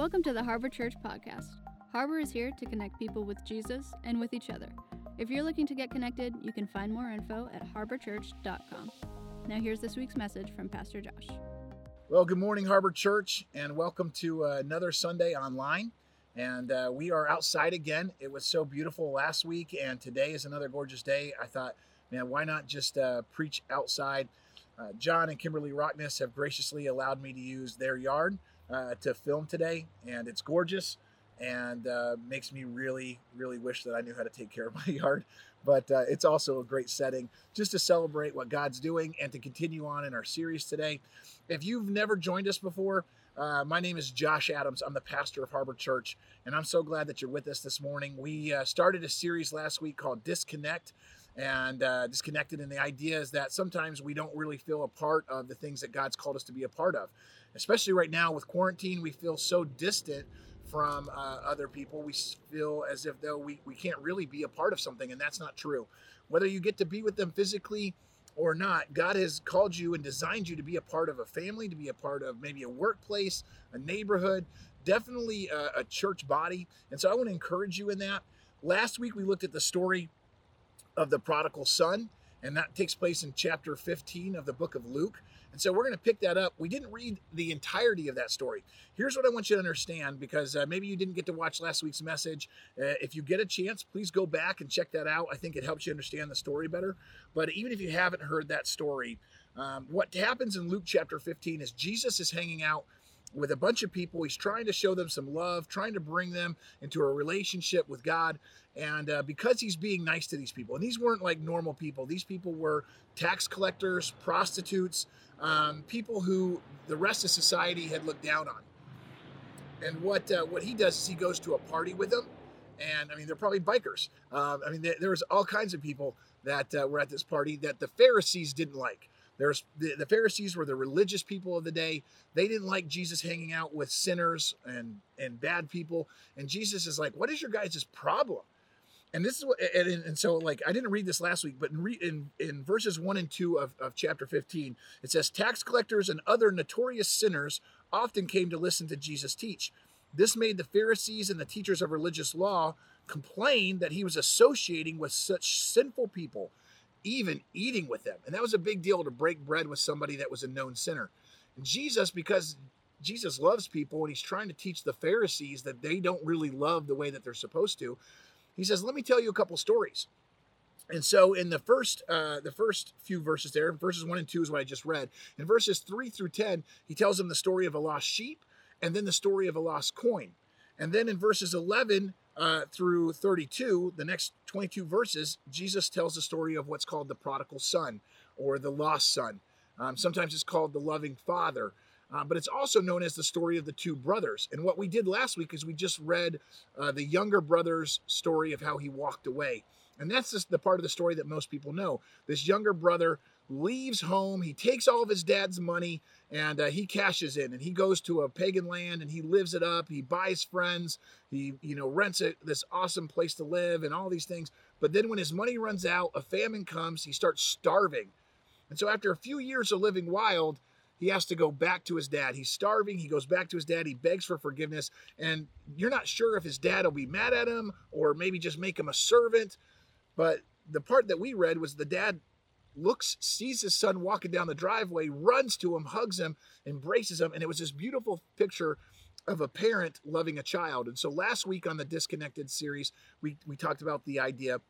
Welcome to the Harbor Church Podcast. Harbor is here to connect people with Jesus and with each other. If you're looking to get connected, you can find more info at harborchurch.com. Now, here's this week's message from Pastor Josh. Well, good morning, Harbor Church, and welcome to uh, another Sunday online. And uh, we are outside again. It was so beautiful last week, and today is another gorgeous day. I thought, man, why not just uh, preach outside? Uh, John and Kimberly Rockness have graciously allowed me to use their yard uh, to film today, and it's gorgeous and uh, makes me really, really wish that I knew how to take care of my yard. But uh, it's also a great setting just to celebrate what God's doing and to continue on in our series today. If you've never joined us before, uh, my name is Josh Adams. I'm the pastor of Harbor Church, and I'm so glad that you're with us this morning. We uh, started a series last week called Disconnect and uh, disconnected. And the idea is that sometimes we don't really feel a part of the things that God's called us to be a part of. Especially right now with quarantine, we feel so distant from uh, other people. We feel as if though we, we can't really be a part of something, and that's not true. Whether you get to be with them physically or not, God has called you and designed you to be a part of a family, to be a part of maybe a workplace, a neighborhood, definitely a, a church body. And so I want to encourage you in that. Last week we looked at the story of the prodigal son, and that takes place in chapter 15 of the book of Luke. And so we're going to pick that up. We didn't read the entirety of that story. Here's what I want you to understand because uh, maybe you didn't get to watch last week's message. Uh, if you get a chance, please go back and check that out. I think it helps you understand the story better. But even if you haven't heard that story, um, what happens in Luke chapter 15 is Jesus is hanging out with a bunch of people. He's trying to show them some love, trying to bring them into a relationship with God. And uh, because he's being nice to these people, and these weren't like normal people, these people were tax collectors, prostitutes, um, people who the rest of society had looked down on. And what uh, what he does is he goes to a party with them, and I mean they're probably bikers. Um, I mean there, was all kinds of people that uh, were at this party that the Pharisees didn't like. There's the, the Pharisees were the religious people of the day. They didn't like Jesus hanging out with sinners and and bad people. And Jesus is like, "What is your guys' problem?" And this is what, and, and so like I didn't read this last week, but in, re, in, in verses one and two of, of chapter 15, it says, Tax collectors and other notorious sinners often came to listen to Jesus teach. This made the Pharisees and the teachers of religious law complain that he was associating with such sinful people even eating with them. And that was a big deal to break bread with somebody that was a known sinner. And Jesus, because Jesus loves people and he's trying to teach the Pharisees that they don't really love the way that they're supposed to, he says, Let me tell you a couple stories. And so in the first uh, the first few verses there, verses one and two is what I just read. In verses three through ten, he tells them the story of a lost sheep and then the story of a lost coin. And then in verses 11 uh, through 32, the next 22 verses, Jesus tells the story of what's called the prodigal son or the lost son. Um, sometimes it's called the loving father, uh, but it's also known as the story of the two brothers. And what we did last week is we just read uh, the younger brother's story of how he walked away. And that's just the part of the story that most people know. This younger brother leaves home. He takes all of his dad's money and uh, he cashes in and he goes to a pagan land and he lives it up. He buys friends. He, you know, rents it, this awesome place to live and all these things. But then when his money runs out, a famine comes, he starts starving. And so after a few years of living wild, he has to go back to his dad. He's starving. He goes back to his dad. He begs for forgiveness. And you're not sure if his dad will be mad at him or maybe just make him a servant. But the part that we read was the dad looks, sees his son walking down the driveway, runs to him, hugs him, embraces him. And it was this beautiful picture of a parent loving a child. And so last week on the Disconnected series, we, we talked about the idea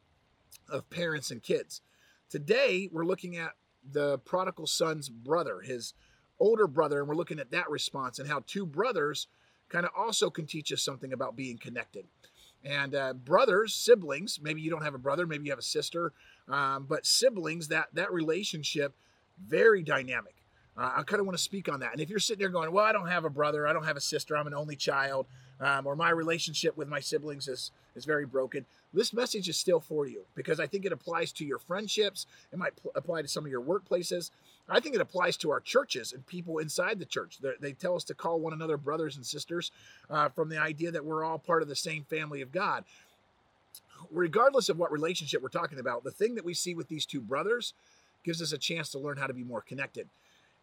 of parents and kids. Today, we're looking at the prodigal son's brother, his older brother, and we're looking at that response and how two brothers kind of also can teach us something about being connected. And uh, brothers, siblings, maybe you don't have a brother, maybe you have a sister, um, but siblings, that that relationship, very dynamic. Uh, I kind of want to speak on that. And if you're sitting there going, well, I don't have a brother, I don't have a sister, I'm an only child, um, or my relationship with my siblings is is very broken, this message is still for you because I think it applies to your friendships. It might pl- apply to some of your workplaces. I think it applies to our churches and people inside the church. They're, they tell us to call one another brothers and sisters uh, from the idea that we're all part of the same family of God. Regardless of what relationship we're talking about, the thing that we see with these two brothers gives us a chance to learn how to be more connected.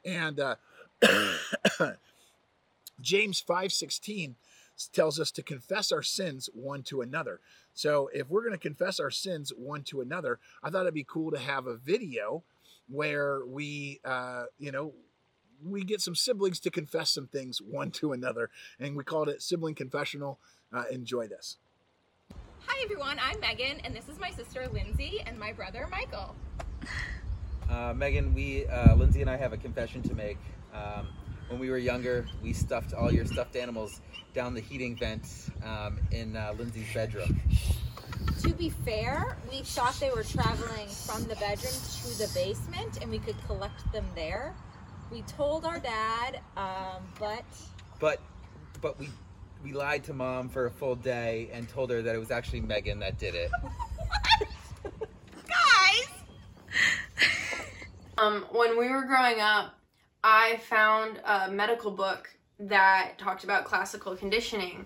And uh, James 5:16 tells us to confess our sins one to another. So if we're going to confess our sins one to another, I thought it'd be cool to have a video where we, uh, you know, we get some siblings to confess some things one to another, and we called it sibling confessional. Uh, enjoy this. Hi everyone, I'm Megan, and this is my sister Lindsay and my brother Michael. Uh, Megan, we, uh, Lindsay and I have a confession to make. Um, when we were younger, we stuffed all your stuffed animals down the heating vent um, in uh, Lindsay's bedroom. To be fair, we thought they were traveling from the bedroom to the basement and we could collect them there. We told our dad, um, but But, but we we lied to mom for a full day and told her that it was actually Megan that did it. guys, Um, when we were growing up, I found a medical book that talked about classical conditioning.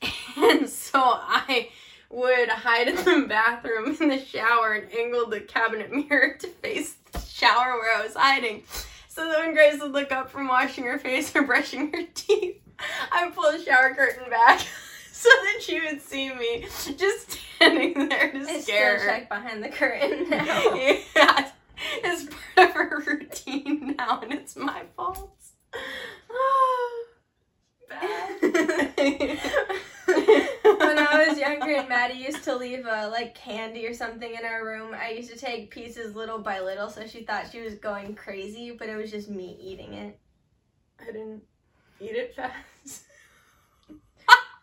And so I would hide in the bathroom in the shower and angle the cabinet mirror to face the shower where I was hiding. So that when Grace would look up from washing her face or brushing her teeth, I'd pull the shower curtain back so that she would see me just standing there to I scare still her. check behind the curtain now. yeah, it's part of her routine now, and it's my fault. when I was younger and Maddie used to leave uh, like candy or something in our room, I used to take pieces little by little so she thought she was going crazy, but it was just me eating it. I didn't eat it fast.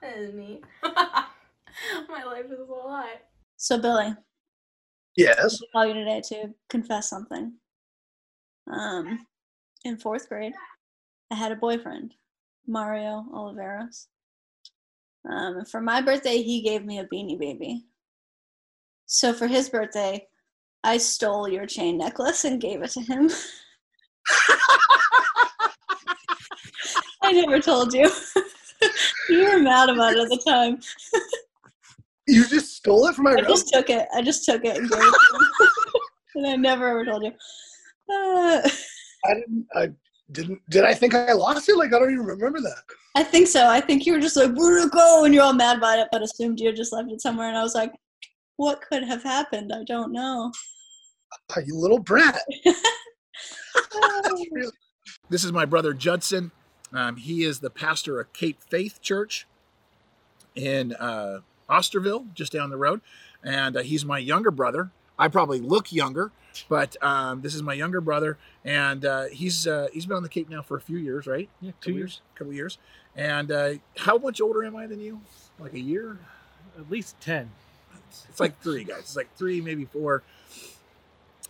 That is me. my life is a lot. So, Billy, Yes. I call you today to confess something. Um, in fourth grade, I had a boyfriend, Mario Oliveros. Um, for my birthday, he gave me a beanie baby. So for his birthday, I stole your chain necklace and gave it to him. I never told you. you were mad about it at the time. You just stole it from my I room? just took it. I just took it and gave it to him. and I never ever told you. Uh, I didn't. I didn't. Did I think I lost it? Like I don't even remember that. I think so. I think you were just like, where'd it go? And you're all mad about it, but assumed you had just left it somewhere. And I was like, what could have happened? I don't know. Oh, you little brat. Really- This is my brother Judson. Um, he is the pastor of Cape Faith Church in uh, Osterville, just down the road, and uh, he's my younger brother. I probably look younger, but um, this is my younger brother, and uh, he's uh, he's been on the Cape now for a few years, right? Yeah, two years, couple years. And uh, how much older am I than you? Like a year? At least 10. It's like three guys. It's like three, maybe four.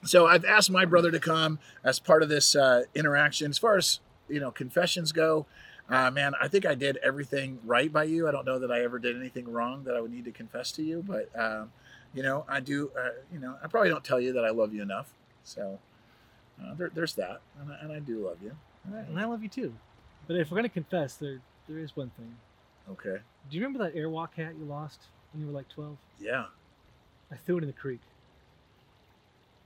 So I've asked my brother to come as part of this uh, interaction. As far as you know, confessions go, uh, man, I think I did everything right by you. I don't know that I ever did anything wrong that I would need to confess to you, but um, you know, I do. Uh, you know, I probably don't tell you that I love you enough. So uh, there, there's that, and I, and I do love you. And I, and I love you too. But if we're going to confess, there there is one thing. Okay. Do you remember that Airwalk hat you lost when you were like 12? Yeah. I threw it in the creek.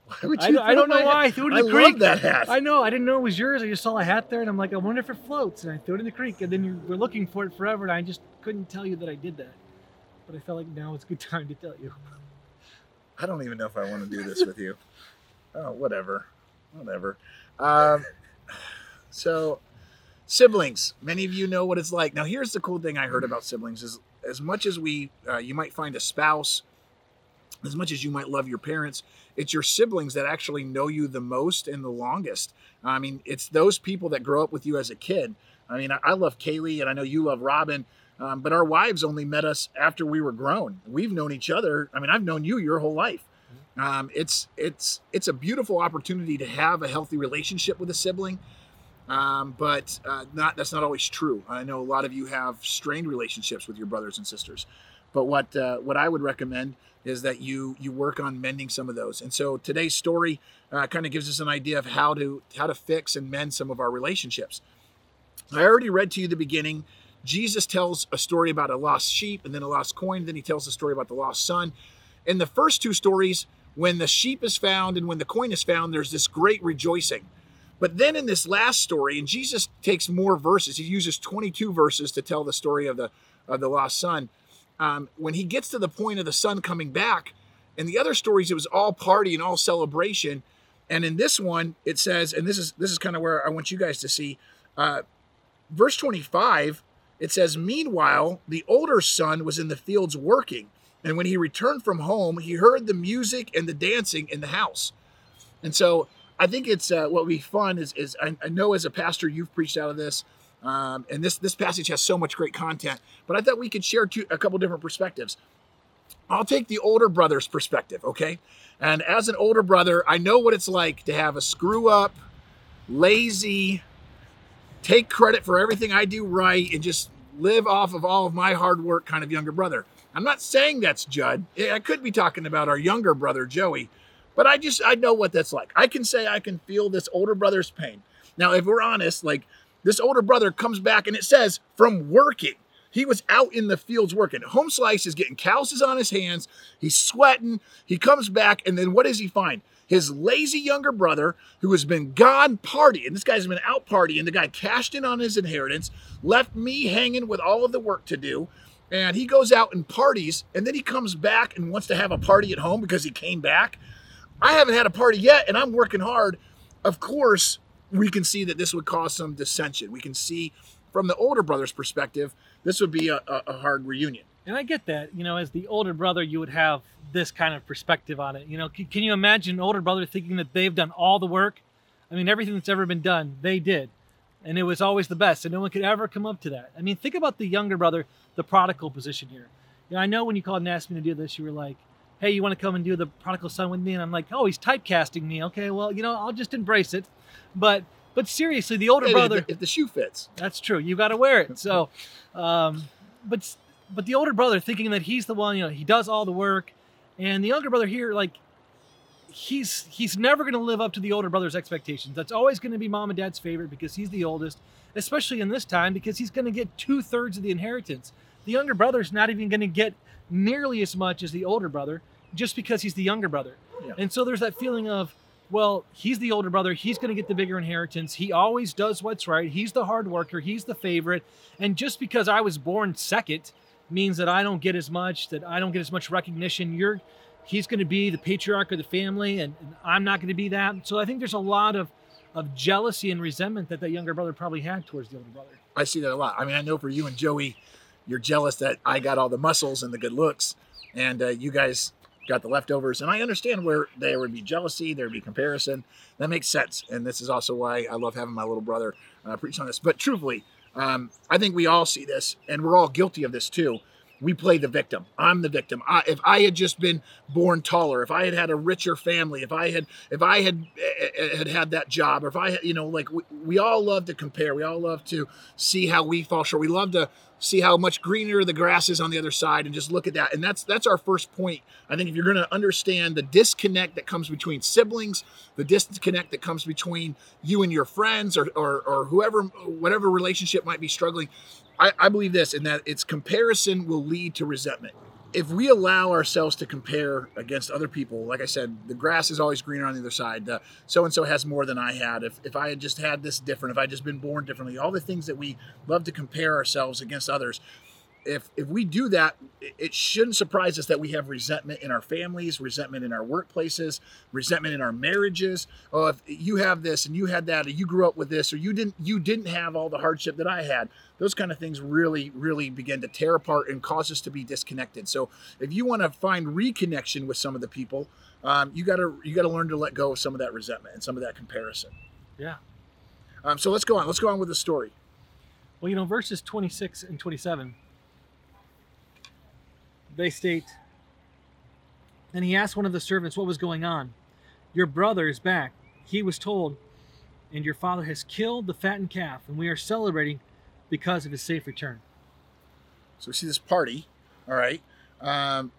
Why would I, you don't- I don't know my why. I threw it in I the creek. love that hat. I know. I didn't know it was yours. I just saw a hat there, and I'm like, I wonder if it floats. And I threw it in the creek, and then you were looking for it forever, and I just couldn't tell you that I did that. But I felt like now it's a good time to tell you. I don't even know if I want to do this with you. Oh, whatever, whatever. Um, so, siblings. Many of you know what it's like. Now, here's the cool thing I heard about siblings: is as much as we, uh, you might find a spouse, as much as you might love your parents, it's your siblings that actually know you the most and the longest. I mean, it's those people that grow up with you as a kid. I mean, I, I love Kaylee, and I know you love Robin. Um, but our wives only met us after we were grown. We've known each other. I mean, I've known you your whole life. Um, it's it's it's a beautiful opportunity to have a healthy relationship with a sibling, um, but uh, not that's not always true. I know a lot of you have strained relationships with your brothers and sisters, but what uh, what I would recommend is that you you work on mending some of those. And so today's story uh, kind of gives us an idea of how to how to fix and mend some of our relationships. I already read to you the beginning. Jesus tells a story about a lost sheep and then a lost coin. Then he tells a story about the lost son. In the first two stories, when the sheep is found and when the coin is found, there's this great rejoicing. But then in this last story, and Jesus takes more verses. He uses 22 verses to tell the story of the of the lost son. Um, when he gets to the point of the son coming back, in the other stories it was all party and all celebration, and in this one it says, and this is this is kind of where I want you guys to see, uh, verse 25. It says, Meanwhile, the older son was in the fields working, and when he returned from home, he heard the music and the dancing in the house. And so I think it's uh, what would be fun is, is I, I, know as a pastor you've preached out of this, um, and this this passage has so much great content. But I thought we could share two, a couple different perspectives. I'll take the older brother's perspective, okay? And as an older brother, I know what it's like to have a screw up, lazy, take credit for everything I do right, and just live off of all of my hard work kind of younger brother. I'm not saying that's Judd. Eh, I could be talking about our younger brother, Joey. But I just I know what that's like. I can say I can feel this older brother's pain. Now, if we're honest, like this older brother comes back and it says from working. He was out in the fields working. Home slice is getting calluses on his hands. He's sweating. He comes back, and then what does he find? His lazy younger brother, who has been gone partying. This guy's been out partying. The guy cashed in on his inheritance, left me hanging with all of the work to do. And he goes out and parties, and then he comes back and wants to have a party at home because he came back. I haven't had a party yet and I'm working hard. Of course, we can see that this would cause some dissension. We can see from the older brother's perspective, this would be a, a, hard reunion. And I get that. You know, as the older brother, you would have this kind of perspective on it. You know, can, can you imagine an older brother thinking that they've done all the work? I mean, everything that's ever been done, they did. And it was always the best, and no one could ever come up to that. I mean, think about the younger brother, the prodigal position here. You know, I know when you called and asked me to do this, you were like, hey, you want to come and do the prodigal son with me? And I'm like, oh, he's typecasting me. Okay, well, you know, I'll just embrace it. But but seriously, the older hey, brother. If the, if the, shoe fits. That's true. You got to wear it. So, um, but but the older brother thinking that he's the one, you know, he does all the work, and the younger brother here, like, he's he's never going to live up to the older brother's expectations. That's always going to be mom and dad's favorite because he's the oldest, especially in this time because he's going to get two thirds of the inheritance. The younger brother's not even going to get nearly as much as the older brother just because he's the younger brother. Yeah. And so there's that feeling of, well, he's the older brother. He's going to get the bigger inheritance. He always does what's right. He's the hard worker. He's the favorite. And just because I was born second means that I don't get as much, that I don't get as much recognition. You're, he's going to be the patriarch of the family, and, and I'm not going to be that. So I think there's a lot of, of jealousy and resentment that that younger brother probably had towards the older brother. I see that a lot. I mean, I know for you and Joey, you're jealous that I got all the muscles and the good looks, and uh, you guys got the leftovers. And I understand where there would be jealousy, there would be comparison. That makes sense. And this is also why I love having my little brother uh, preach on this. But truthfully, um, I think we all see this, and we're all guilty of this too. We play the victim. I'm the victim. I, if I had just been born taller, if I had had a richer family, if I had, if I had eh, eh, eh, had had that job, or if I had, you know, like we, we all love to compare. We all love to see how we fall short. We love to see how much greener the grass is on the other side and just look at that and that's that's our first point i think if you're going to understand the disconnect that comes between siblings the disconnect that comes between you and your friends or or, or whoever whatever relationship might be struggling I, I believe this in that its comparison will lead to resentment if we allow ourselves to compare against other people, like I said, the grass is always greener on the other side. So and so has more than I had. If, if I had just had this different, if I just been born differently, all the things that we love to compare ourselves against others, if if we do that, it shouldn't surprise us that we have resentment in our families, resentment in our workplaces, resentment in our marriages. Oh, if you have this and you had that, or you grew up with this, or you didn't you didn't have all the hardship that I had. Those kind of things really, really begin to tear apart and cause us to be disconnected. So if you want to find reconnection with some of the people, um, you gotta you gotta learn to let go of some of that resentment and some of that comparison. Yeah. Um, so let's go on. Let's go on with the story. Well, you know, verses 26 and 27 they state, and he asked one of the servants what was going on. Your brother is back. He was told, and your father has killed the fattened calf, and we are celebrating because of his safe return. So we see this party, all right. Um,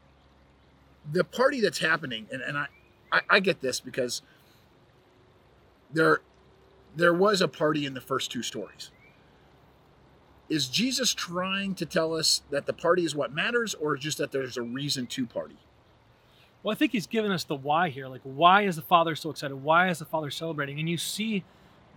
the party that's happening, and, and I, I, I get this because there there was a party in the first two stories is Jesus trying to tell us that the party is what matters, or just that there's a reason to party? Well, I think he's given us the why here. Like, why is the Father so excited? Why is the Father celebrating? And you see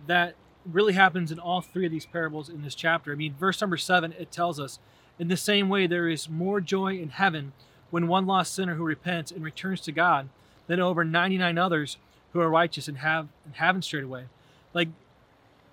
that really happens in all three of these parables in this chapter. I mean, verse number seven, it tells us, in the same way, there is more joy in heaven when one lost sinner who repents and returns to God than over 99 others who are righteous and have and haven't strayed away. Like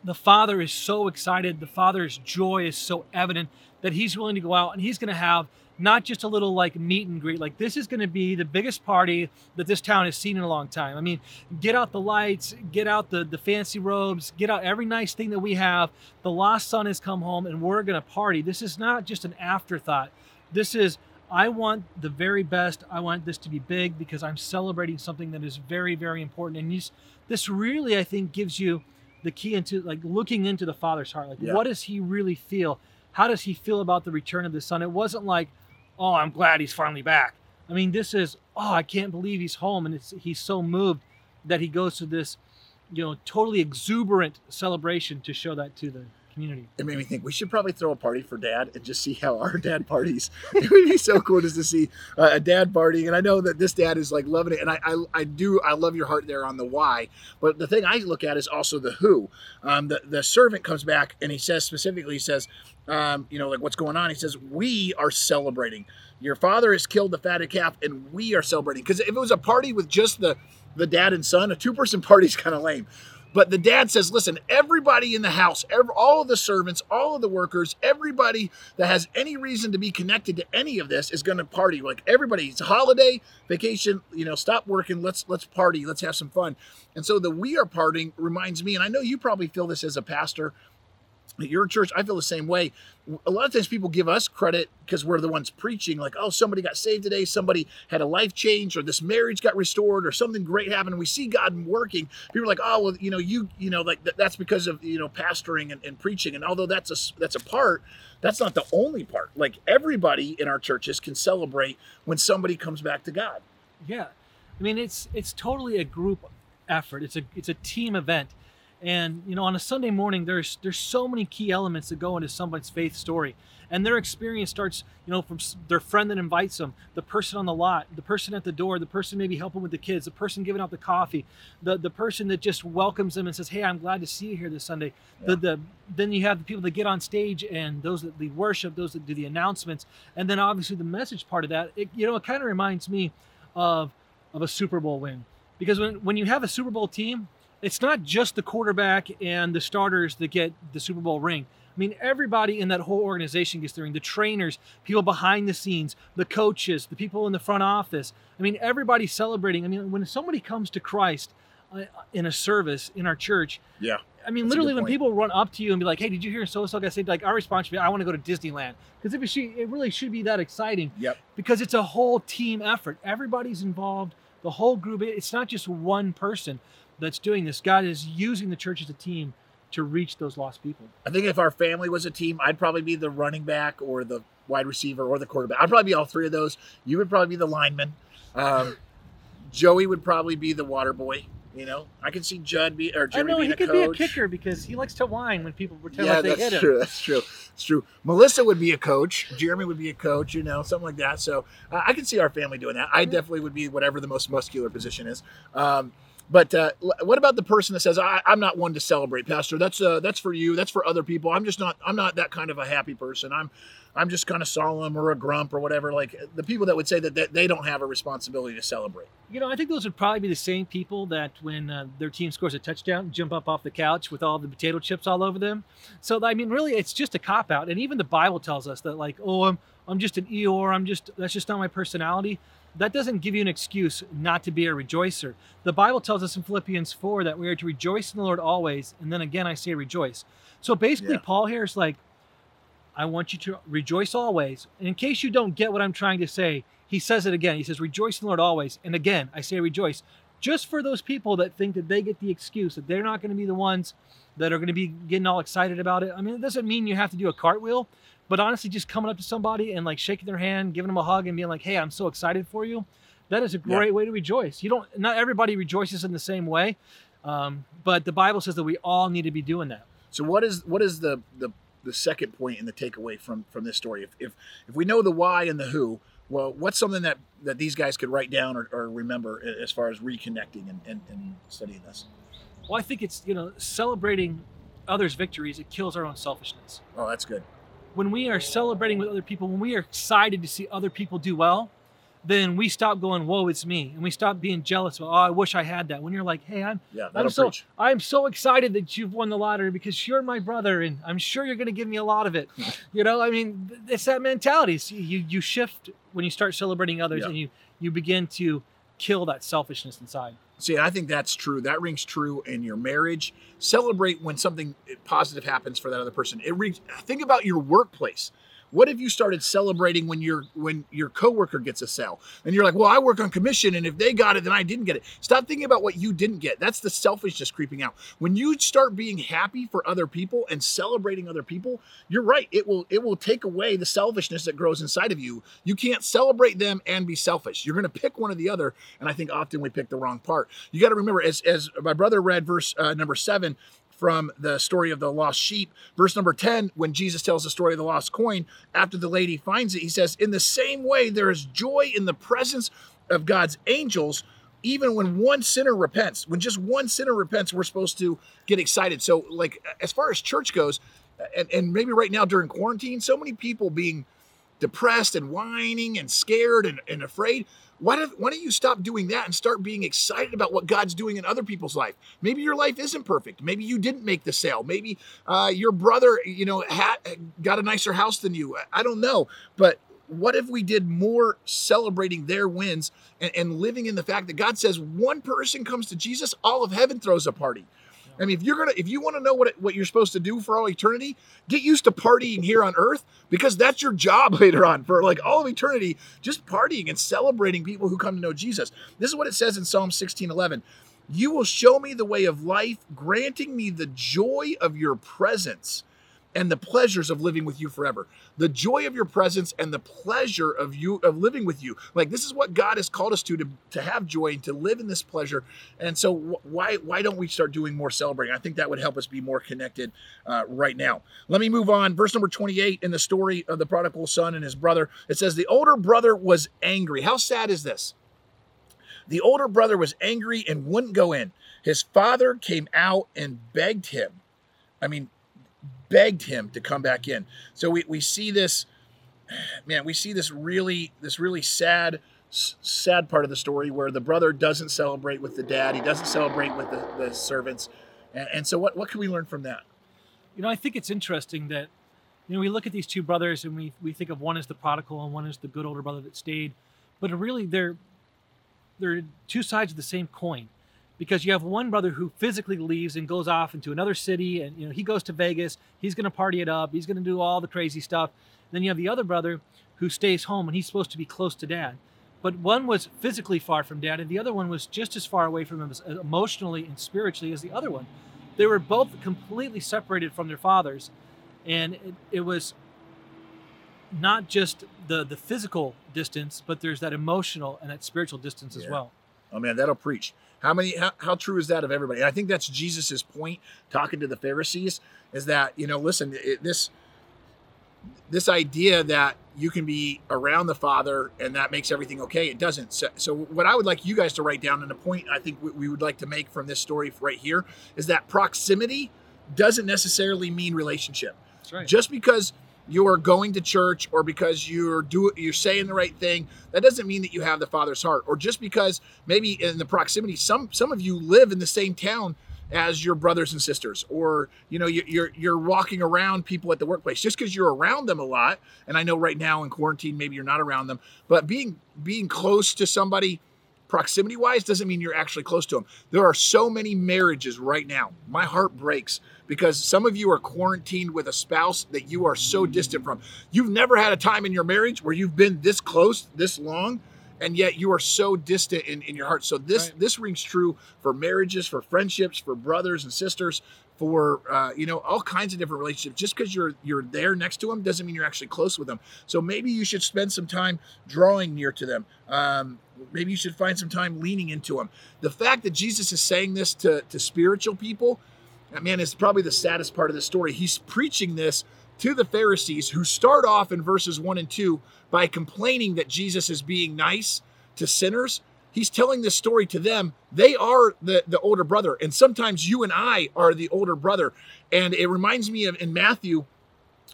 the Father is so excited, the Father's joy is so evident that He's willing to go out and He's going to have not just a little like meet and greet. Like this is going to be the biggest party that this town has seen in a long time. I mean, get out the lights, get out the the fancy robes, get out every nice thing that we have. The lost son has come home, and we're going to party. This is not just an afterthought. This is I want the very best. I want this to be big because I'm celebrating something that is very, very important. And this, this really, I think, gives you the key into like looking into the Father's heart. Like, Yeah. what does He really feel? How does He feel about the return of the Son? It wasn't like, oh, I'm glad He's finally back. I mean, this is, oh, I can't believe He's home, and it's He's so moved that He goes to this, you know, totally exuberant celebration to show that to the community. it made me think we should probably throw a party for dad and just see how our dad parties. It would be so cool just to see uh, a dad party. And I know that this dad is like loving it. And I, I, I do, I love your heart there on the why. But the thing I look at is also the who. Um, the, the servant comes back and he says specifically, he says, um, you know, like what's going on? He says, we are celebrating. Your father has killed the fatted calf and we are celebrating. Because if it was a party with just the, the dad and son, a two person party is kind of lame. But the dad says, listen, everybody in the house, every, all of the servants, all of the workers, everybody that has any reason to be connected to any of this is going to party. Like everybody, it's a holiday, vacation, you know, stop working, let's let's party, let's have some fun. And so the we are partying reminds me, and I know you probably feel this as a pastor, at your church, I feel the same way. A lot of times people give us credit because we're the ones preaching, like, oh, somebody got saved today, somebody had a life change, or this marriage got restored, or something great happened. We see God working. People are like, oh, well, you know, you, you know, like th- that's because of you know pastoring and, and preaching. And although that's a that's a part, that's not the only part. Like everybody in our churches can celebrate when somebody comes back to God. Yeah, I mean it's it's totally a group effort. It's a it's a team event, and you know on a Sunday morning there's there's so many key elements that go into somebody's faith story, and their experience starts you know from their friend that invites them, the person on the lot, the person at the door, the person maybe helping with the kids, the person giving out the coffee, the the person that just welcomes them and says, hey, I'm glad to see you here this Sunday. The the then you have the people that get on stage and those that lead worship, those that do the announcements, and then obviously the message part of that. It, you know it kind of reminds me of of a Super Bowl win. Because when, when you have a Super Bowl team, it's not just the quarterback and the starters that get the Super Bowl ring. I mean, everybody in that whole organization gets the ring. The trainers, people behind the scenes, the coaches, the people in the front office. I mean, everybody's celebrating. I mean, when somebody comes to Christ uh, in a service in our church, Yeah. I mean, literally, when people run up to you and be like, "Hey, did you hear so and so got saved?" Like our response should be, "I want to go to Disneyland," because it, should- it really should be that exciting Yep. because it's a whole team effort. Everybody's involved. The whole group. It's not just one person that's doing this. God is using the church as a team to reach those lost people. I think if our family was a team, I'd probably be the running back or the wide receiver or the quarterback. I'd probably be all three of those. You would probably be the lineman. Um, Joey would probably be the water boy. You know, I can see Judd be or I know he a could coach. be a kicker because he likes to whine when people pretend Yeah, like they that's hit him. true. That's true. It's true. Melissa would be a coach. Jeremy would be a coach. You know, something like that. So uh, I can see our family doing that. I definitely would be whatever the most muscular position is. Um, but uh, what about the person that says, I, "I'm not one to celebrate, Pastor. That's uh, that's for you. That's for other people. I'm just not. I'm not that kind of a happy person. I'm." I'm just kind of solemn or a grump or whatever. Like the people that would say that that they don't have a responsibility to celebrate. You know, I think those would probably be the same people that when uh, their team scores a touchdown, jump up off the couch with all the potato chips all over them. So I mean, really, it's just a cop out. And even the Bible tells us that, like, oh, I'm I'm just an Eeyore. I'm just that's just not my personality. That doesn't give you an excuse not to be a rejoicer. The Bible tells us in Philippians 4 that we are to rejoice in the Lord always. And then again, I say rejoice. So basically, Yeah. Paul here is like, I want you to rejoice always. And in case you don't get what I'm trying to say, he says it again. He says, Rejoice in the Lord always. And again, I say rejoice. Just for those people that think that they get the excuse, that they're not going to be the ones that are going to be getting all excited about it. I mean, it doesn't mean you have to do a cartwheel, but honestly, just coming up to somebody and like shaking their hand, giving them a hug, and being like, Hey, I'm so excited for you. That is a Yeah. great way to rejoice. You don't, not everybody rejoices in the same way. Um, but the Bible says that we all need to be doing that. So what is what is the the, the second point and the takeaway from from this story? If, if if we know the why and the who, well, what's something that that these guys could write down or, or remember as far as reconnecting and, and, and studying this? Well, I think it's you know celebrating others' victories. It kills our own selfishness. Oh, that's good. When we are celebrating with other people, when we are excited to see other people do well, then we stop going, "Whoa, it's me," and we stop being jealous. Of, oh, I wish I had that. When you're like, "Hey, I'm Yeah, I'm so preach. I'm so excited that you've won the lottery because you're my brother, and I'm sure you're going to give me a lot of it." you know, I mean, it's that mentality. It's- you you shift when you start celebrating others, Yeah. and you you begin to kill that selfishness inside. See, I think that's true. That rings true in your marriage. Celebrate when something positive happens for that other person. It rings. Think about your workplace. What if you started celebrating when your when your coworker gets a sale and you're like, "Well, I work on commission, and if they got it, then I didn't get it." Stop thinking about what you didn't get. That's the selfishness creeping out. When you start being happy for other people and celebrating other people, you're right. It will it will take away the selfishness that grows inside of you. You can't celebrate them and be selfish. You're going to pick one or the other, and I think often we pick the wrong part. You got to remember, as as my brother read verse uh, number seven from the story of the lost sheep. Verse number 10, when Jesus tells the story of the lost coin, after the lady finds it, he says, In the same way, there is joy in the presence of God's angels, even when one sinner repents. When just one sinner repents, we're supposed to get excited. So, like, as far as church goes, and, and maybe right now during quarantine, so many people being depressed and whining and scared and, and afraid. Why don't, why don't you stop doing that and start being excited about what God's doing in other people's life? Maybe your life isn't perfect. Maybe you didn't make the sale. Maybe uh, your brother, you know, had, got a nicer house than you. I don't know. But what if we did more celebrating their wins and, and living in the fact that God says one person comes to Jesus, all of heaven throws a party. I mean, if you're gonna, if you want to know what it, what you're supposed to do for all eternity, get used to partying here on Earth because that's your job later on for like all of eternity. Just partying and celebrating people who come to know Jesus. This is what it says in Psalm 16:11. You will show me the way of life, granting me the joy of your presence and the pleasures of living with you forever. The joy of your presence and the pleasure of you of living with you. Like this is what God has called us to to, to have joy and to live in this pleasure. And so wh- why why don't we start doing more celebrating? I think that would help us be more connected uh, right now. Let me move on. Verse number 28 in the story of the prodigal son and his brother. It says the older brother was angry. How sad is this? The older brother was angry and wouldn't go in. His father came out and begged him. I mean, begged him to come back in. So we, we see this, man, we see this really, this really sad, sad part of the story where the brother doesn't celebrate with the dad. He doesn't celebrate with the, the servants. And, and so what, what can we learn from that? You know, I think it's interesting that, you know, we look at these two brothers and we, we think of one as the prodigal and one as the good older brother that stayed, but really they're they're two sides of the same coin, because you have one brother who physically leaves and goes off into another city, and you know he goes to Vegas, he's going to party it up, he's going to do all the crazy stuff. Then you have the other brother who stays home and he's supposed to be close to dad, but one was physically far from dad, and the other one was just as far away from him as, emotionally and spiritually as the other one. They were both completely separated from their fathers, and it, it was not just the the physical distance, but there's that emotional and that spiritual distance as well. Oh man, that'll preach. How many? How, how true is that of everybody? And I think that's Jesus's point, talking to the Pharisees, is that you know, listen, it, this this idea that you can be around the Father and that makes everything okay. It doesn't. So, so what I would like you guys to write down, and the point I think we, we would like to make from this story right here, is that proximity doesn't necessarily mean relationship That's right. just because you're going to church or because you're do you're saying the right thing that doesn't mean that you have the father's heart. Or just because maybe in the proximity some some of you live in the same town as your brothers and sisters or you know you- you're you're walking around people at the workplace. Just because you're around them a lot and i know right now in quarantine maybe you're not around them but being being close to somebody proximity wise doesn't mean you're actually close to them there are so many marriages right now my heart breaks because some of you are quarantined with a spouse that you are so distant from. You've never had a time in your marriage where you've been this close, this long, and yet you are so distant in, in your heart. So this Right. this rings true for marriages, for friendships, for brothers and sisters, for uh, you know all kinds of different relationships. Just because you're you're there next to them doesn't mean you're actually close with them. So maybe you should spend some time drawing near to them. Um, maybe you should find some time leaning into them. The fact that Jesus is saying this to to spiritual people man is probably the saddest part of the story. He's preaching this to the Pharisees who start off in verses one and two by complaining that Jesus is being nice to sinners. he's telling this story to them. They are the, the older brother. And sometimes you and I are the older brother. And it reminds me of in Matthew,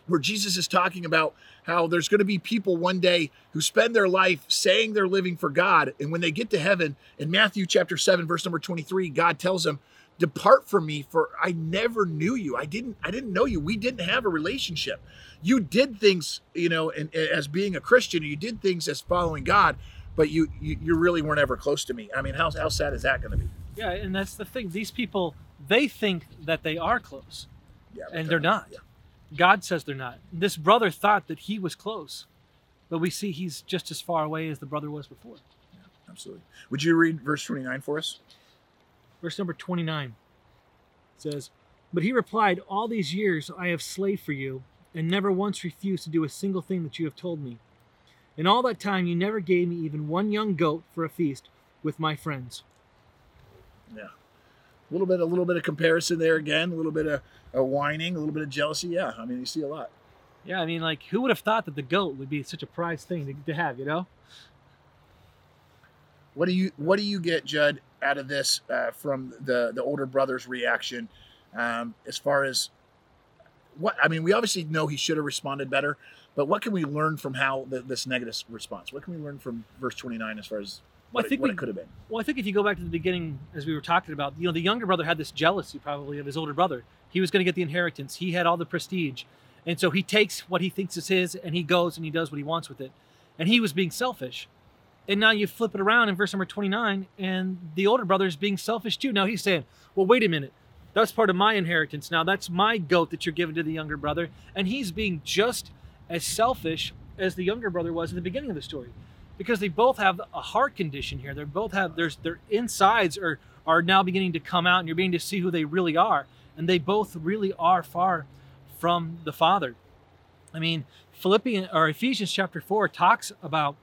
where Jesus is talking about how there's going to be people one day who spend their life saying they're living for God. And when they get to heaven, in Matthew chapter 7, verse number 23, God tells them, Depart from me, for I never knew you. I didn't I didn't know you. We didn't have a relationship. You did things, you know, and, as being a Christian, you did things as following God, but you, you you really weren't ever close to me. I mean, how how sad is that going to be? Yeah, and that's the thing. These people, they think that they are close, Yeah, and they're not. Yeah. God says they're not. This brother thought that he was close, but we see he's just as far away as the brother was before. Yeah, Absolutely. Would you read verse 29 for us? Verse number 29 says, But he replied, All these years I have slaved for you, and never once refused to do a single thing that you have told me. In all that time you never gave me even one young goat for a feast with my friends. Yeah. A little bit, a little bit of comparison there again. A little bit of, of whining, a little bit of jealousy. Yeah, I mean, you see a lot. Yeah, I mean, like, who would have thought that the goat would be such a prized thing to, to have, you know? What do you What do you get, Judd, out of this uh, from the the older brother's reaction, um, as far as what I mean? We obviously know he should have responded better, but what can we learn from how the, this negative response? What can we learn from verse twenty nine as far as Well, I what, it, what we- it could have been? Well, I think if you go back to the beginning, as we were talking about, you know, the younger brother had this jealousy probably of his older brother. He was going to get the inheritance. He had all the prestige. And so he takes what he thinks is his and he goes and he does what he wants with it. And he was being selfish. And now you flip it around in verse number 29, and the older brother is being selfish too. Now he's saying, Well, wait a minute. That's part of my inheritance. Now that's my goat that you're giving to the younger brother. And he's being just as selfish as the younger brother was in the beginning of the story because they both have a heart condition here. They both have there's their insides are are now beginning to come out, and you're beginning to see who they really are, and they both really are far from the Father. I mean, Philippians or Ephesians chapter four talks about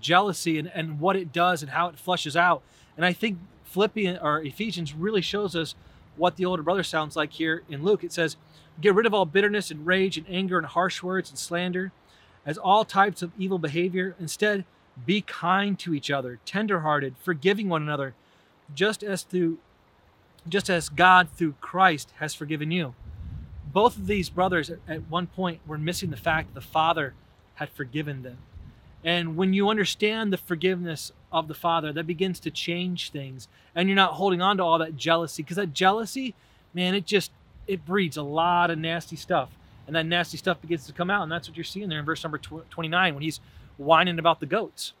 jealousy and, and what it does and how it flushes out, and I think Philippians or Ephesians really shows us what the older brother sounds like here in Luke. It says, "Get rid of all bitterness and rage and anger and harsh words and slander." As all types of evil behavior, instead be kind to each other, tenderhearted, forgiving one another, just as through just as God through Christ has forgiven you. Both of these brothers at- one point were missing the fact that the Father had forgiven them. And when you understand the forgiveness of the Father, that begins to change things. And you're not holding on to all that jealousy because that jealousy, man, it just it breeds a lot of nasty stuff. And that nasty stuff begins to come out, and that's what you're seeing there in verse number tw- 29 when he's whining about the goats.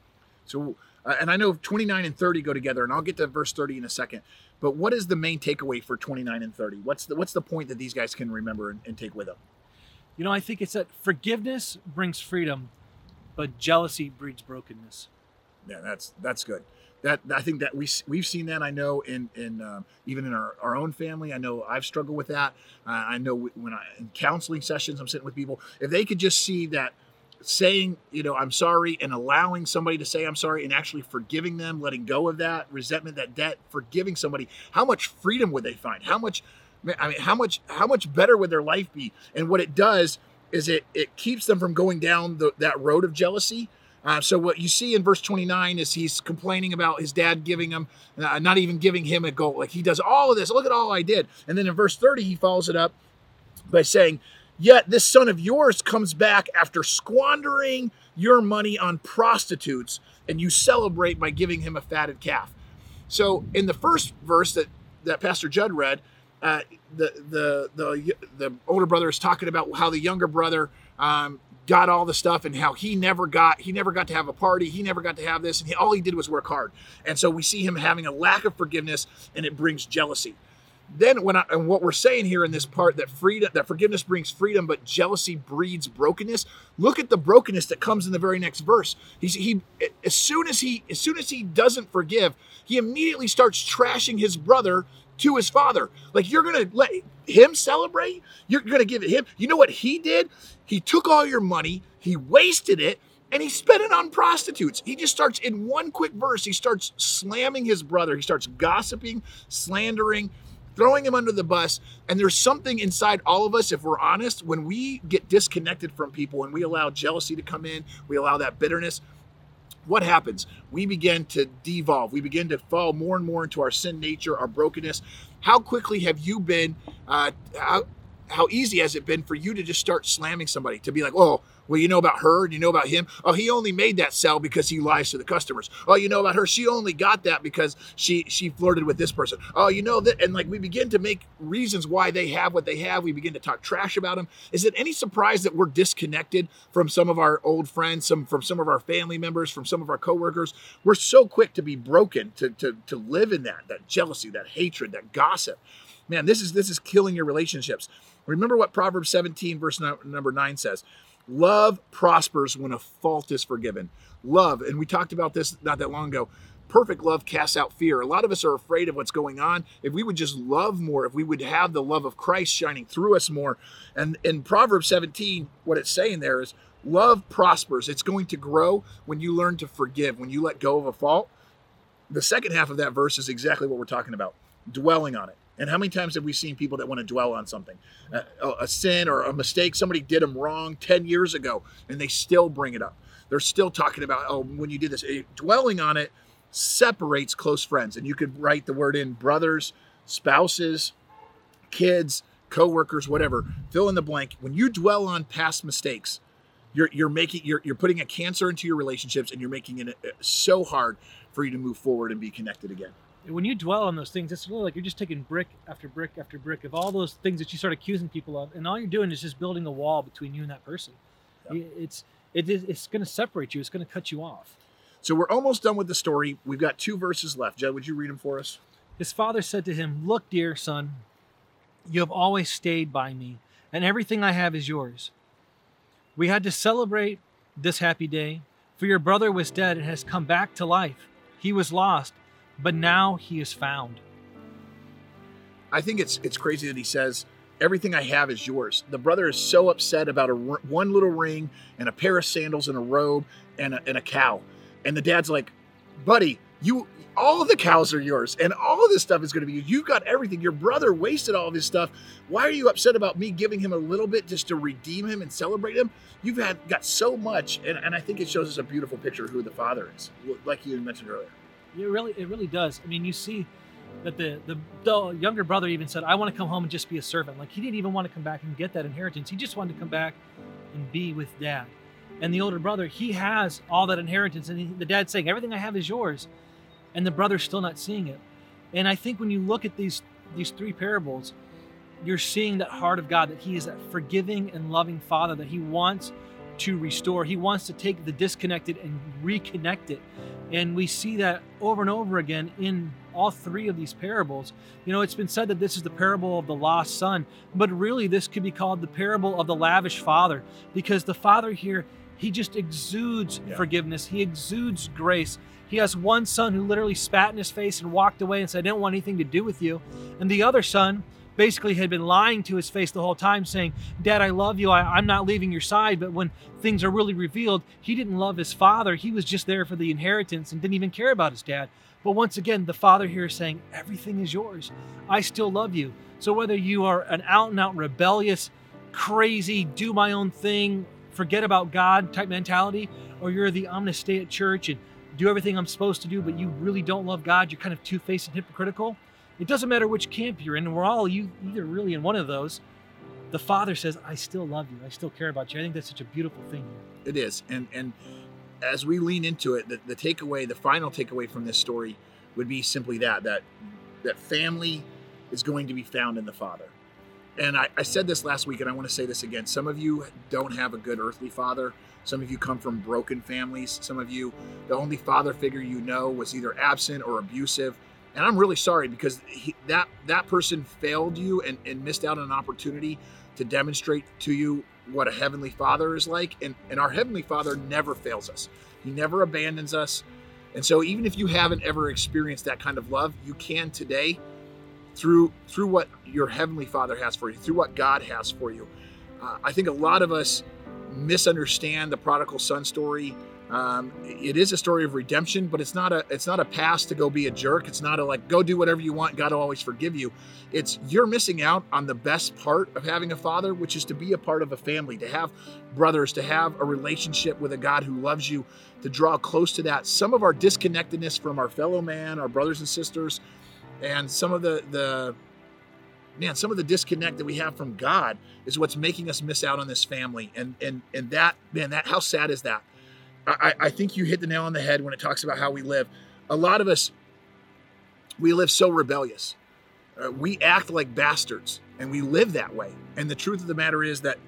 So, uh, and I know 29 and 30 go together, and I'll get to verse 30 in a second. But what is the main takeaway for 29 and 30? What's the what's the point that these guys can remember and, and take with them? You know, I think it's that forgiveness brings freedom, but jealousy breeds brokenness. Yeah, that's that's good. That I think that we we've seen that. I know in in um, even in our, our own family. I know I've struggled with that. Uh, I know when I in counseling sessions, I'm sitting with people. If they could just see that saying, you know, I'm sorry, and allowing somebody to say I'm sorry, and actually forgiving them, letting go of that resentment, that debt, forgiving somebody, how much freedom would they find? How much, I mean, how much how much better would their life be? And what it does is it it keeps them from going down the, that road of jealousy. Uh, so what you see in verse 29 is he's complaining about his dad giving him, uh, not even giving him a goal. Like he does all of this. Look at all I did. And then in verse 30, he follows it up by saying, Yet this son of yours comes back after squandering your money on prostitutes, and you celebrate by giving him a fatted calf. So in the first verse that, that Pastor Judd read, the, the the the older brother is talking about how the younger brother um, got all the stuff and how he never got he never got to have a party. He never got to have this. And he, all he did was work hard. And so we see him having a lack of forgiveness and it brings jealousy. Then when I, and what we're saying here in this part that freedom that forgiveness brings freedom but jealousy breeds brokenness. Look at the brokenness that comes in the very next verse. He's he as soon as he as soon as he doesn't forgive he immediately starts trashing his brother to his father like you're gonna let him celebrate you're gonna give it him you know what he did he took all your money he wasted it and he spent it on prostitutes. He just starts in one quick verse, he starts slamming his brother. He starts gossiping, slandering, throwing him under the bus. And there's something inside all of us, if we're honest, when we get disconnected from people and we allow jealousy to come in, we allow that bitterness. What happens? We begin to devolve. We begin to fall more and more into our sin nature, our brokenness. How quickly have you been? Uh, how, how easy has it been for you to just start slamming somebody to be like, oh, well, you know about her? Do you know about him? Oh, he only made that sell because he lies to the customers. Oh, you know about her? She only got that because she she flirted with this person. Oh, you know that, and like we begin to make reasons why they have what they have. We begin to talk trash about them. Is it any surprise that we're disconnected from some of our old friends, some from some of our family members, from some of our coworkers? We're so quick to be broken, to to to live in that that jealousy, that hatred, that gossip. Man, this is this is killing your relationships. Remember what Proverbs 17 verse number 9 says. Love prospers when a fault is forgiven. Love, and we talked about this not that long ago. Perfect love casts out fear. A lot of us are afraid of what's going on. If we would just love more, if we would have the love of Christ shining through us more. And in Proverbs 17, what it's saying there is love prospers. It's going to grow when you learn to forgive, when you let go of a fault. The second half of that verse is exactly what we're talking about dwelling on it. And how many times have we seen people that want to dwell on something, a, a, sin or a mistake somebody did them wrong 10 years ago, and they still bring it up? They're still talking about, oh, when you did this. Dwelling on it separates close friends. And you could write the word in brothers, spouses, kids, coworkers, whatever. Fill in the blank. When you dwell on past mistakes, you're, you're making you're, you're putting a cancer into your relationships and you're making it uh, so hard for you to move forward and be connected again when you dwell on those things, it's really like you're just taking brick after brick after brick of all those things that you start accusing people of, and all you're doing is just building a wall between you and that person. Yep. It's it is it's going to separate you. It's going to cut you off. So we're almost done with the story. We've got two verses left. Jed, would you read them for us? His father said to him, "Look, dear son, you have always stayed by me, and everything I have is yours. We had to celebrate this happy day, for your brother was dead and has come back to life. He was lost." But now he is found. I think it's it's crazy that he says everything I have is yours. The brother is so upset about a one little ring and a pair of sandals and a robe and a, and a cow, and the dad's like, "Buddy, you all the cows are yours, and all of this stuff is going to be yours. You've got everything. Your brother wasted all of his stuff. Why are you upset about me giving him a little bit just to redeem him and celebrate him? You've had got so much, and, and I think it shows us a beautiful picture of who the father is, like you mentioned earlier. It really, it really does. I mean, you see that the, the, the younger brother even said, "I want to come home and just be a servant." Like he didn't even want to come back and get that inheritance. He just wanted to come back and be with dad. And the older brother, he has all that inheritance, and he, the dad's saying, "Everything I have is yours," and the brother's still not seeing it. And I think when you look at these these three parables, you're seeing that heart of God that He is that forgiving and loving Father that He wants to restore. He wants to take the disconnected and reconnect it. And we see that over and over again in all three of these parables. You know, it's been said that this is the parable of the lost son, but really this could be called the parable of the lavish father because the father here, he just exudes yeah. forgiveness, he exudes grace. He has one son who literally spat in his face and walked away and said, I didn't want anything to do with you. And the other son, basically had been lying to his face the whole time, saying, Dad, I love you. I, am not leaving your side. But when things are really revealed, he didn't love his father. He was just there for the inheritance and didn't even care about his dad. But once again, the father here is saying, Everything is yours. I still love you. So whether you are an out and out rebellious, crazy, do my own thing, forget about God type mentality, or you're the I'm going to stay at church and do everything I'm supposed to do, but you really don't love God, you're kind of two faced and hypocritical it doesn't matter which camp you're in, we're all you either really in one of those. The Father says, I still love you. I still care about you. I think that's such a beautiful thing. here. It is. And and as we lean into it, the, the takeaway, the final takeaway from this story would be simply that that that family is going to be found in the Father. And I, I said this last week, and I want to say this again. Some of you don't have a good earthly father. Some of you come from broken families. Some of you, the only father figure you know was either absent or abusive and I'm really sorry because he, that that person failed you and, and missed out on an opportunity to demonstrate to you what a heavenly father is like. And, and our heavenly father never fails us. He never abandons us. And so even if you haven't ever experienced that kind of love you can today through through what your heavenly father has for you through what god has for you. Uh, i think a lot of us misunderstand the prodigal son story. Um, it is a story of redemption, but it's not a it's not a pass to go be a jerk. It's not a like go do whatever you want. God will always forgive you. It's you're missing out on the best part of having a father, which is to be a part of a family, to have brothers, to have a relationship with a God who loves you, to draw close to that. Some of our disconnectedness from our fellow man, our brothers and sisters, and some of the the man, some of the disconnect that we have from God is what's making us miss out on this family. And and and that man, that how sad is that? I, I think you hit the nail on the head when it talks about how we live. A lot of us, we live so rebellious. Uh, we act like bastards and we live that way. And the truth of the matter is that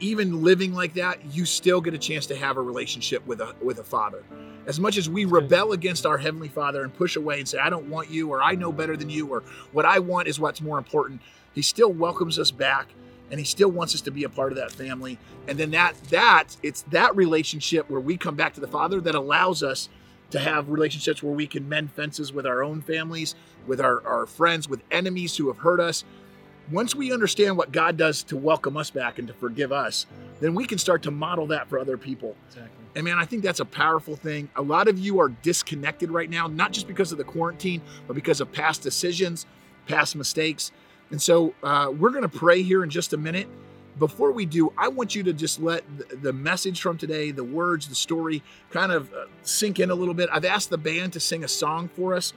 even living like that, you still get a chance to have a relationship with a with a father. As much as we rebel against our heavenly Father and push away and say, "I don't want you," or "I know better than you," or "What I want is what's more important," He still welcomes us back and he still wants us to be a part of that family. And then that that it's that relationship where we come back to the father that allows us to have relationships where we can mend fences with our own families with our, our friends with enemies who have hurt us. Once we understand what god does to welcome us back and to forgive us then we can start to model that for other people. Exactly. and man i think that's a powerful thing. A lot of you are disconnected right now not just because of the quarantine but because of past decisions past mistakes and so uh, we're going to pray here in just a minute. Before we do, I want you to just let the, message from today, the words, the story kind of uh, sink in a little bit. I've asked the band to sing a song for us.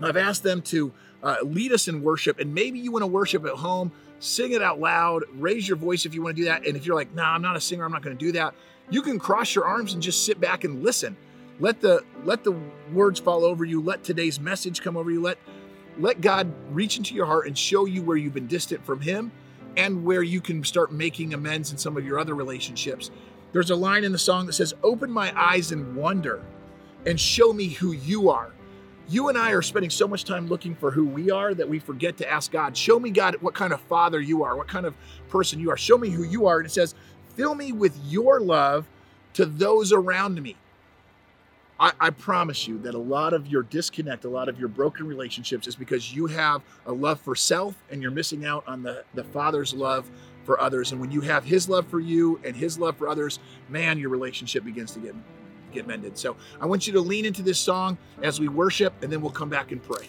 I've asked them to uh, lead us in worship. And maybe you want to worship at home, sing it out loud, raise your voice if you want to do that. And if you're like, nah, I'm not a singer, I'm not going to do that, you can cross your arms and just sit back and listen. Let the let the words fall over you. Let today's message come over you. Let let God reach into your heart and show you where you've been distant from Him and where you can start making amends in some of your other relationships. There's a line in the song that says, Open my eyes and wonder and show me who you are. You and I are spending so much time looking for who we are that we forget to ask God, Show me, God, what kind of father you are, what kind of person you are. Show me who you are. And it says, Fill me with your love to those around me. I, I, promise you that a lot of your disconnect, a lot of your broken relationships is because you have a love for self and you're missing out on the, the Father's love for others. And when you have His love for you and His love for others, man, your relationship begins to get, get mended. So I want you to lean into this song as we worship, and then we'll come back and pray.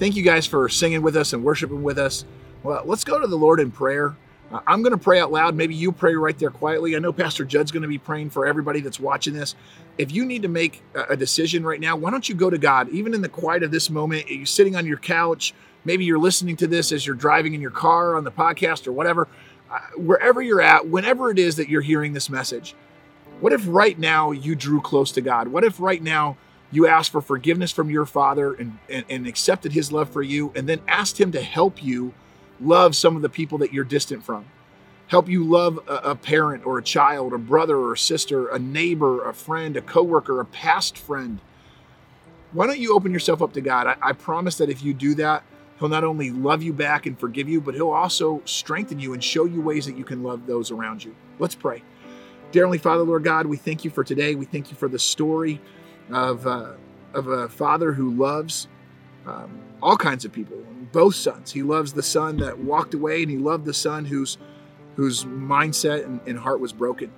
Thank you guys for singing with us and worshiping with us. Well, let's go to the Lord in prayer. Uh, I'm going to pray out loud. Maybe you pray right there quietly. I know Pastor Judd's going to be praying for everybody that's watching this. If you need to make a decision right now, why don't you go to God? Even in the quiet of this moment, you're sitting on your couch. Maybe you're listening to this as you're driving in your car on the podcast or whatever. Uh, wherever you're at, whenever it is that you're hearing this message, what if right now you drew close to God? What if right now you asked for forgiveness from your Father and, and, and accepted His love for you, and then asked Him to help you love some of the people that you're distant from? Help you love a, a parent or a child, a brother or a sister, a neighbor, a friend, a coworker, a past friend. Why don't you open yourself up to God? I, I promise that if you do that, He'll not only love you back and forgive you, but He'll also strengthen you and show you ways that you can love those around you. Let's pray. Dear Father, Lord God, we thank you for today. We thank you for the story of, uh, of a father who loves um, all kinds of people, both sons. He loves the son that walked away, and he loved the son whose whose mindset and, and heart was broken.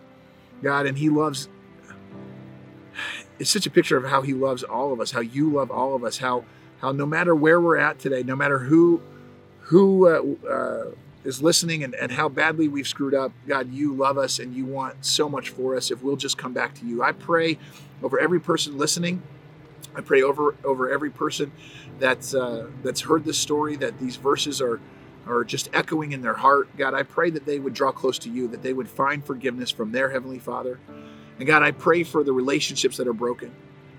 God, and he loves. It's such a picture of how he loves all of us, how you love all of us, how how no matter where we're at today, no matter who who uh, uh, is listening and, and how badly we've screwed up, God, you love us and you want so much for us if we'll just come back to you. I pray over every person listening. I pray over over every person that's uh, that's heard this story that these verses are are just echoing in their heart. God, I pray that they would draw close to you, that they would find forgiveness from their heavenly Father. And God, I pray for the relationships that are broken.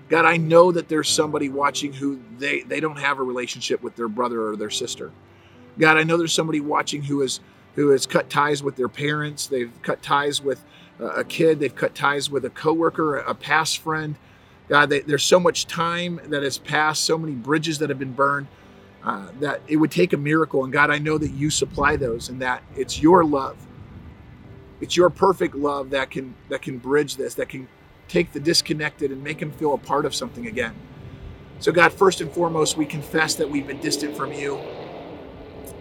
God, I know that there's somebody watching who they they don't have a relationship with their brother or their sister. God, I know there's somebody watching who is who has cut ties with their parents. They've cut ties with a kid. They've cut ties with a coworker, a past friend. God, they, there's so much time that has passed, so many bridges that have been burned, uh, that it would take a miracle. And God, I know that you supply those, and that it's your love, it's your perfect love that can that can bridge this, that can take the disconnected and make them feel a part of something again. So, God, first and foremost, we confess that we've been distant from you.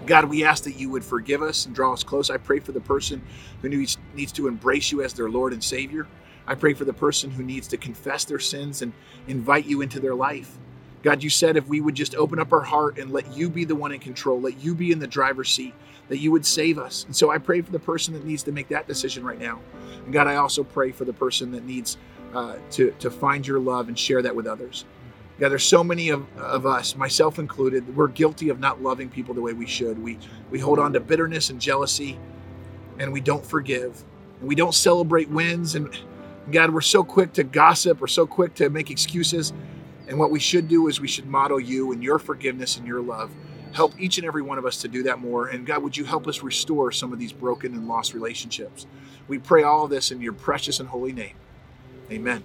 God, we ask that you would forgive us and draw us close. I pray for the person who needs, needs to embrace you as their Lord and Savior. I pray for the person who needs to confess their sins and invite you into their life. God, you said if we would just open up our heart and let you be the one in control, let you be in the driver's seat, that you would save us. And so I pray for the person that needs to make that decision right now. And God, I also pray for the person that needs uh, to, to find your love and share that with others. God, there's so many of, of us, myself included, we're guilty of not loving people the way we should. We, we hold on to bitterness and jealousy, and we don't forgive, and we don't celebrate wins. And God, we're so quick to gossip, we're so quick to make excuses. And what we should do is we should model you and your forgiveness and your love. Help each and every one of us to do that more. And God, would you help us restore some of these broken and lost relationships? We pray all of this in your precious and holy name. Amen.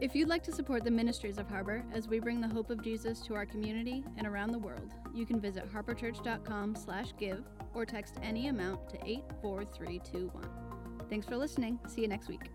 If you'd like to support the ministries of Harbor as we bring the hope of Jesus to our community and around the world, you can visit harborchurch.com/give or text any amount to 84321. Thanks for listening. See you next week.